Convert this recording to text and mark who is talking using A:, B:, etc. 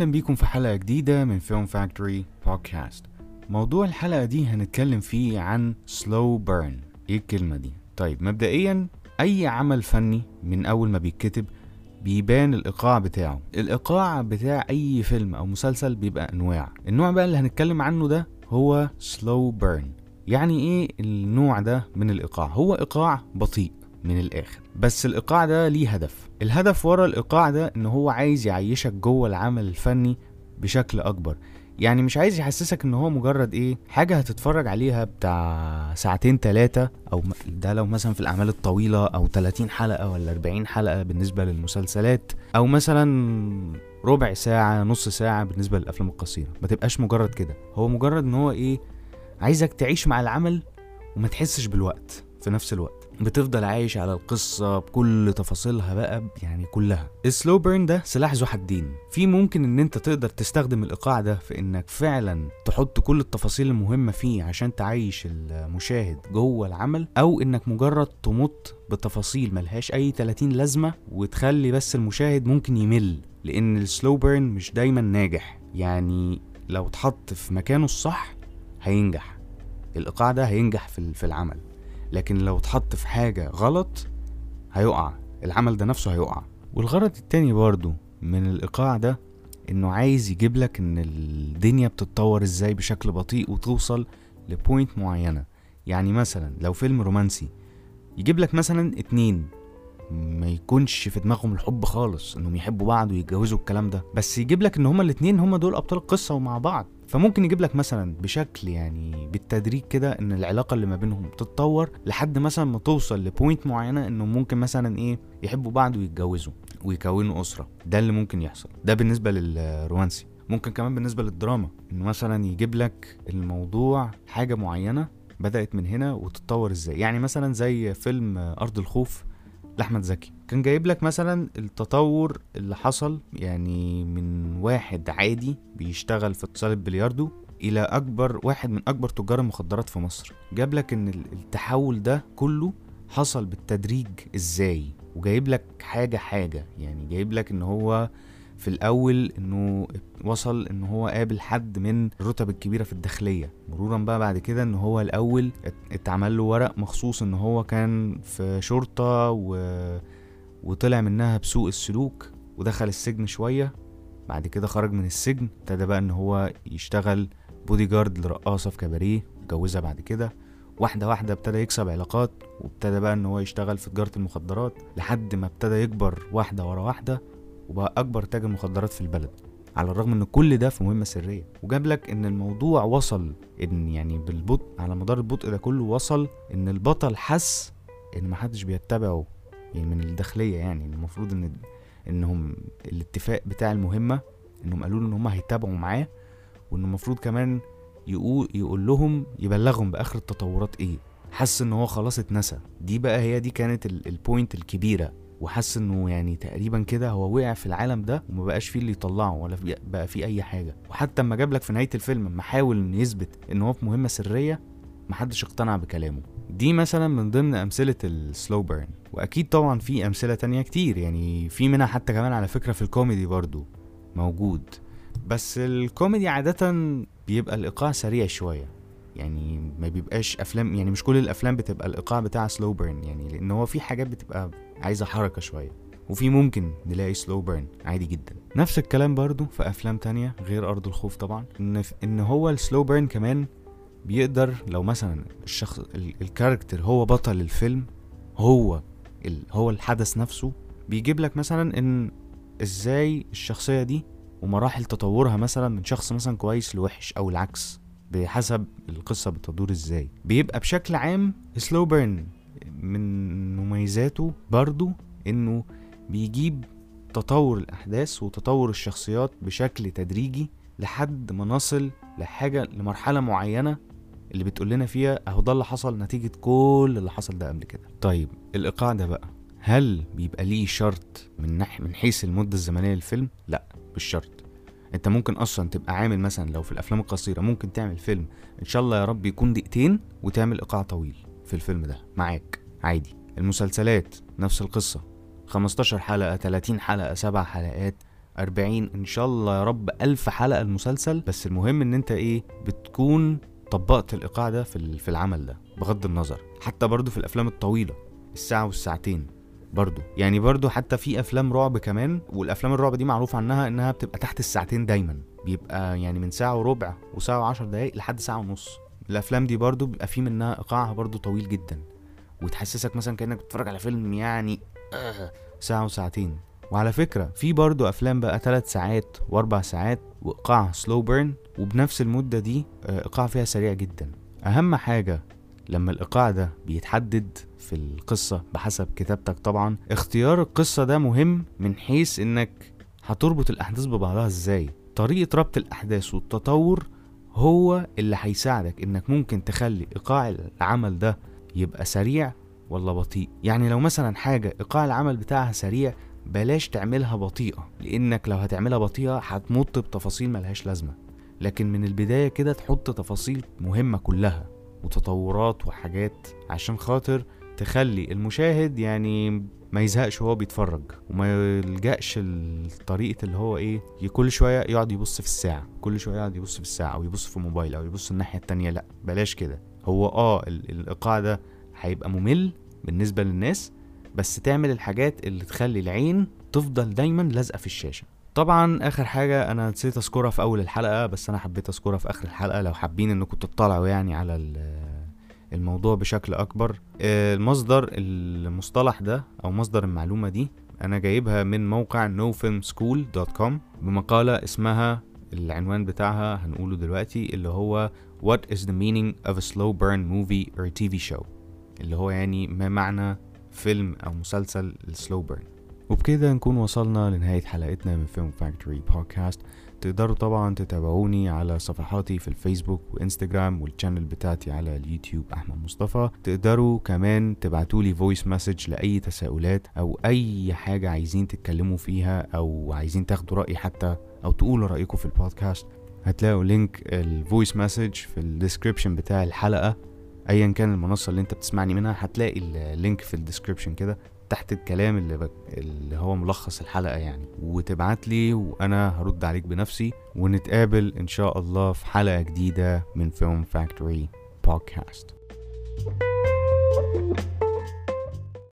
A: أهلا بيكم في حلقة جديدة من Film Factory Podcast موضوع الحلقة دي هنتكلم فيه عن slow burn إيه الكلمة دي؟ طيب مبدئيا أي عمل فني من أول ما بيتكتب بيبان الإيقاع بتاعه. الإيقاع بتاع أي فيلم أو مسلسل بيبقى أنواع. النوع بقى اللي هنتكلم عنه ده هو slow burn يعني إيه النوع ده من الإيقاع؟ هو إيقاع بطيء. من الآخر. بس الإيقاع ده ليه هدف. الهدف ورا الإيقاع ده إن هو عايز يعيشك جوه العمل الفني بشكل أكبر. يعني مش عايز يحسسك إن هو مجرد إيه حاجة هتتفرج عليها بتاع ساعتين ثلاثة أو ده لو مثلا في الأعمال الطويلة أو 30 حلقة ولا 40 حلقة بالنسبة للمسلسلات أو مثلا ربع ساعة نص ساعة بالنسبة للأفلام القصيرة. ما تبقاش مجرد كده. هو مجرد إن هو إيه عايزك تعيش مع العمل وما تحسش بالوقت. في نفس الوقت. بتفضل عايش على القصة بكل تفاصيلها بقى يعني كلها. السلو بيرن ده سلاح ذو حدين. في ممكن إن أنت تقدر تستخدم الإيقاع ده في إنك فعلا تحط كل التفاصيل المهمة فيه عشان تعيش المشاهد جوه العمل أو إنك مجرد تمط بتفاصيل ملهاش أي 30 لازمة وتخلي بس المشاهد ممكن يمل لأن ال slow burn مش دايما ناجح. يعني لو اتحط في مكانه الصح هينجح. الإيقاع ده هينجح في العمل. لكن لو اتحط في حاجة غلط هيقع. العمل ده نفسه هيقع. والغرض التاني برضو من الإيقاع ده إنه عايز يجيب لك إن الدنيا بتتطور إزاي بشكل بطيء وتوصل ل point معينة. يعني مثلا لو فيلم رومانسي يجيب لك مثلا اتنين ما يكونش في دماغهم الحب خالص إنهم يحبوا بعض ويتجوزوا الكلام ده. بس يجيب لك إن هما الاتنين هما دول أبطال القصة ومع بعض. فممكن يجيب لك مثلا بشكل يعني بالتدريج كده إن العلاقة اللي ما بينهم تتطور لحد مثلا ما توصل لبوينت معينة انهم ممكن مثلا إيه يحبوا بعض ويتجوزوا ويكونوا أسرة. ده اللي ممكن يحصل. ده بالنسبة للرومانسي. ممكن كمان بالنسبة للدراما إنه مثلا يجيب لك الموضوع حاجة معينة بدأت من هنا وتتطور إزاي. يعني مثلا زي فيلم أرض الخوف لأحمد زكي. كان جايب لك مثلا التطور اللي حصل يعني من واحد عادي بيشتغل في صاله بلياردو إلى أكبر واحد من أكبر تجار المخدرات في مصر. جاب لك إن التحول ده كله حصل بالتدريج إزاي؟ وجايب لك حاجة حاجة يعني جايب لك إن هو في الأول إنه وصل إن هو قابل حد من الرتب الكبيرة في الداخلية. مرورا بقى بعد كده إن هو الأول اتعمل له ورق مخصوص إن هو كان في شرطة و... وطلع منها بسوء السلوك ودخل السجن شوية. بعد كده خرج من السجن ابتدى بقى إن هو يشتغل بودي جارد لرقاصة في كباريه اتجوزها بعد كده. واحدة واحدة ابتدى يكسب علاقات وابتدى بقى إن هو يشتغل في تجارة المخدرات لحد ما ابتدى يكبر واحدة ورا واحدة. وبقى أكبر تاجر مخدرات في البلد على الرغم إن كل ده في مهمة سرية. وجاب لك إن الموضوع وصل إن يعني بالبطء على مدار البطء ده كله وصل إن البطل حس إن محدش بيتبعه يعني من الداخلية يعني. المفروض إن إنهم الاتفاق بتاع المهمة إنهم قالوا له إن هم هيتابعوا معاه وإن المفروض كمان يقول يقول لهم يبلغهم بآخر التطورات إيه. حس إن هو خلاص اتنسى. دي بقى هي دي كانت البوينت الكبيرة. وحس إنه يعني تقريبا كده هو وقع في العالم ده وما بقاش فيه اللي يطلعه ولا بقى فيه أي حاجة. وحتى اما جاب لك في نهاية الفيلم لما حاول إنه يثبت إن هو في مهمة سرية محدش اقتنع بكلامه. دي مثلا من ضمن أمثلة ال slow burn وأكيد طبعا في أمثلة تانية كتير يعني في منها حتى كمان على فكرة في الكوميدي برضو موجود. بس الكوميدي عاده بيبقى الإيقاع سريع شوية. يعني ما بيبقاش أفلام يعني مش كل الأفلام بتبقى الإيقاع بتاع slow burn يعني لأن هو في حاجات بتبقى عايزة حركة شوية وفي ممكن نلاقي slow burn عادي جدا. نفس الكلام برضو في أفلام تانية غير أرض الخوف طبعا إن إن هو ال slow burn كمان بيقدر لو مثلا الشخص ال character هو بطل الفيلم هو ال هو الحدث نفسه بيجيب لك مثلا إن إزاي الشخصية دي ومراحل تطورها مثلا من شخص مثلا كويس لوحش أو العكس. بحسب القصة بتدور إزاي. بيبقى بشكل عام slow burn من مميزاته برضو إنه بيجيب تطور الأحداث وتطور الشخصيات بشكل تدريجي لحد ما نصل لحاجة لمرحلة معينة اللي بتقول لنا فيها أهو ده اللي حصل نتيجة كل اللي حصل ده قبل كده. طيب الإيقاع ده بقى هل بيبقى ليه شرط من من حيث المدة الزمنية للفيلم؟ لا مش شرط. انت ممكن أصلا تبقى عامل مثلا لو في الافلام القصيرة ممكن تعمل فيلم ان شاء الله يا رب يكون دقيقتين وتعمل ايقاع طويل في الفيلم ده معاك عادي. المسلسلات نفس القصة 15 حلقة 30 حلقة 7 حلقات 40 إن شاء الله يا رب ألف حلقة المسلسل بس المهم إن أنت إيه بتكون طبقت الإيقاع ده في العمل ده بغض النظر. حتى برضو في الأفلام الطويلة الساعة والساعتين. برضو. يعني برضو حتى في أفلام رعب كمان والأفلام الرعب دي معروف عنها إنها بتبقى تحت الساعتين دايما. بيبقى يعني من ساعة وربع وساعة وعشر دقايق لحد ساعة ونص. الأفلام دي برضو بيبقى في منها ايقاعها برضو طويل جدا. وتحسسك مثلا كأنك بتتفرج على فيلم يعني آه ساعة وساعتين. وعلى فكرة في برضو أفلام بقى ثلاث ساعات وأربع ساعات وإيقاعها سلو بيرن وبنفس المدة دي إيقاع فيها سريع جدا. أهم حاجة لما الإيقاع ده بيتحدد في القصة بحسب كتابتك طبعا اختيار القصة ده مهم من حيث إنك هتربط الأحداث ببعضها إزاي. طريقة ربط الأحداث والتطور هو اللي هيساعدك إنك ممكن تخلي إيقاع العمل ده يبقى سريع ولا بطيء. يعني لو مثلا حاجة إيقاع العمل بتاعها سريع بلاش تعملها بطيئة لأنك لو هتعملها بطيئة هتمط بتفاصيل ملهاش لازمة. لكن من البداية كده تحط تفاصيل مهمة كلها. وتطورات وحاجات عشان خاطر تخلي المشاهد يعني ما يزهقش وهو بيتفرج وما يلجأش لطريقة اللي هو إيه كل شوية يقعد يبص في الساعة كل شوية يقعد يبص في الساعة أو يبص في موبايل أو يبص الناحية التانية لأ بلاش كده. هو آه الإيقاع ده هيبقى ممل بالنسبة للناس بس تعمل الحاجات اللي تخلي العين تفضل دايما لازقة في الشاشة. طبعا آخر حاجة أنا نسيت أذكرها في أول الحلقة بس أنا حبيت أذكرها في آخر الحلقة لو حابين إنكم تطلعوا يعني على الموضوع بشكل أكبر. المصدر المصطلح ده أو مصدر المعلومة دي أنا جايبها من موقع nofilmschool.com بمقالة اسمها العنوان بتاعها هنقوله دلوقتي اللي هو What is the meaning of a slow burn movie or TV show اللي هو يعني ما معنى فيلم أو مسلسل ال slow burn وبكده نكون وصلنا لنهاية حلقتنا من Film Factory Podcast تقدروا طبعا تتابعوني على صفحاتي في الفيسبوك وإنستجرام وال channel بتاعتي على اليوتيوب أحمد مصطفى. تقدروا كمان تبعتولي voice message لأي تساؤلات أو أي حاجة عايزين تتكلموا فيها أو عايزين تاخدوا رأي حتى أو تقولوا رأيكم في البودكاست هتلاقوا link ال voice message في ال description بتاع الحلقة. ايا كان المنصة اللي أنت بتسمعني منها هتلاقي ال link في ال description كده. تحت الكلام اللي, بك... اللي هو ملخص الحلقة يعني. وتبعت لي وأنا هرد عليك بنفسي ونتقابل إن شاء الله في حلقة جديدة من Film Factory Podcast thank you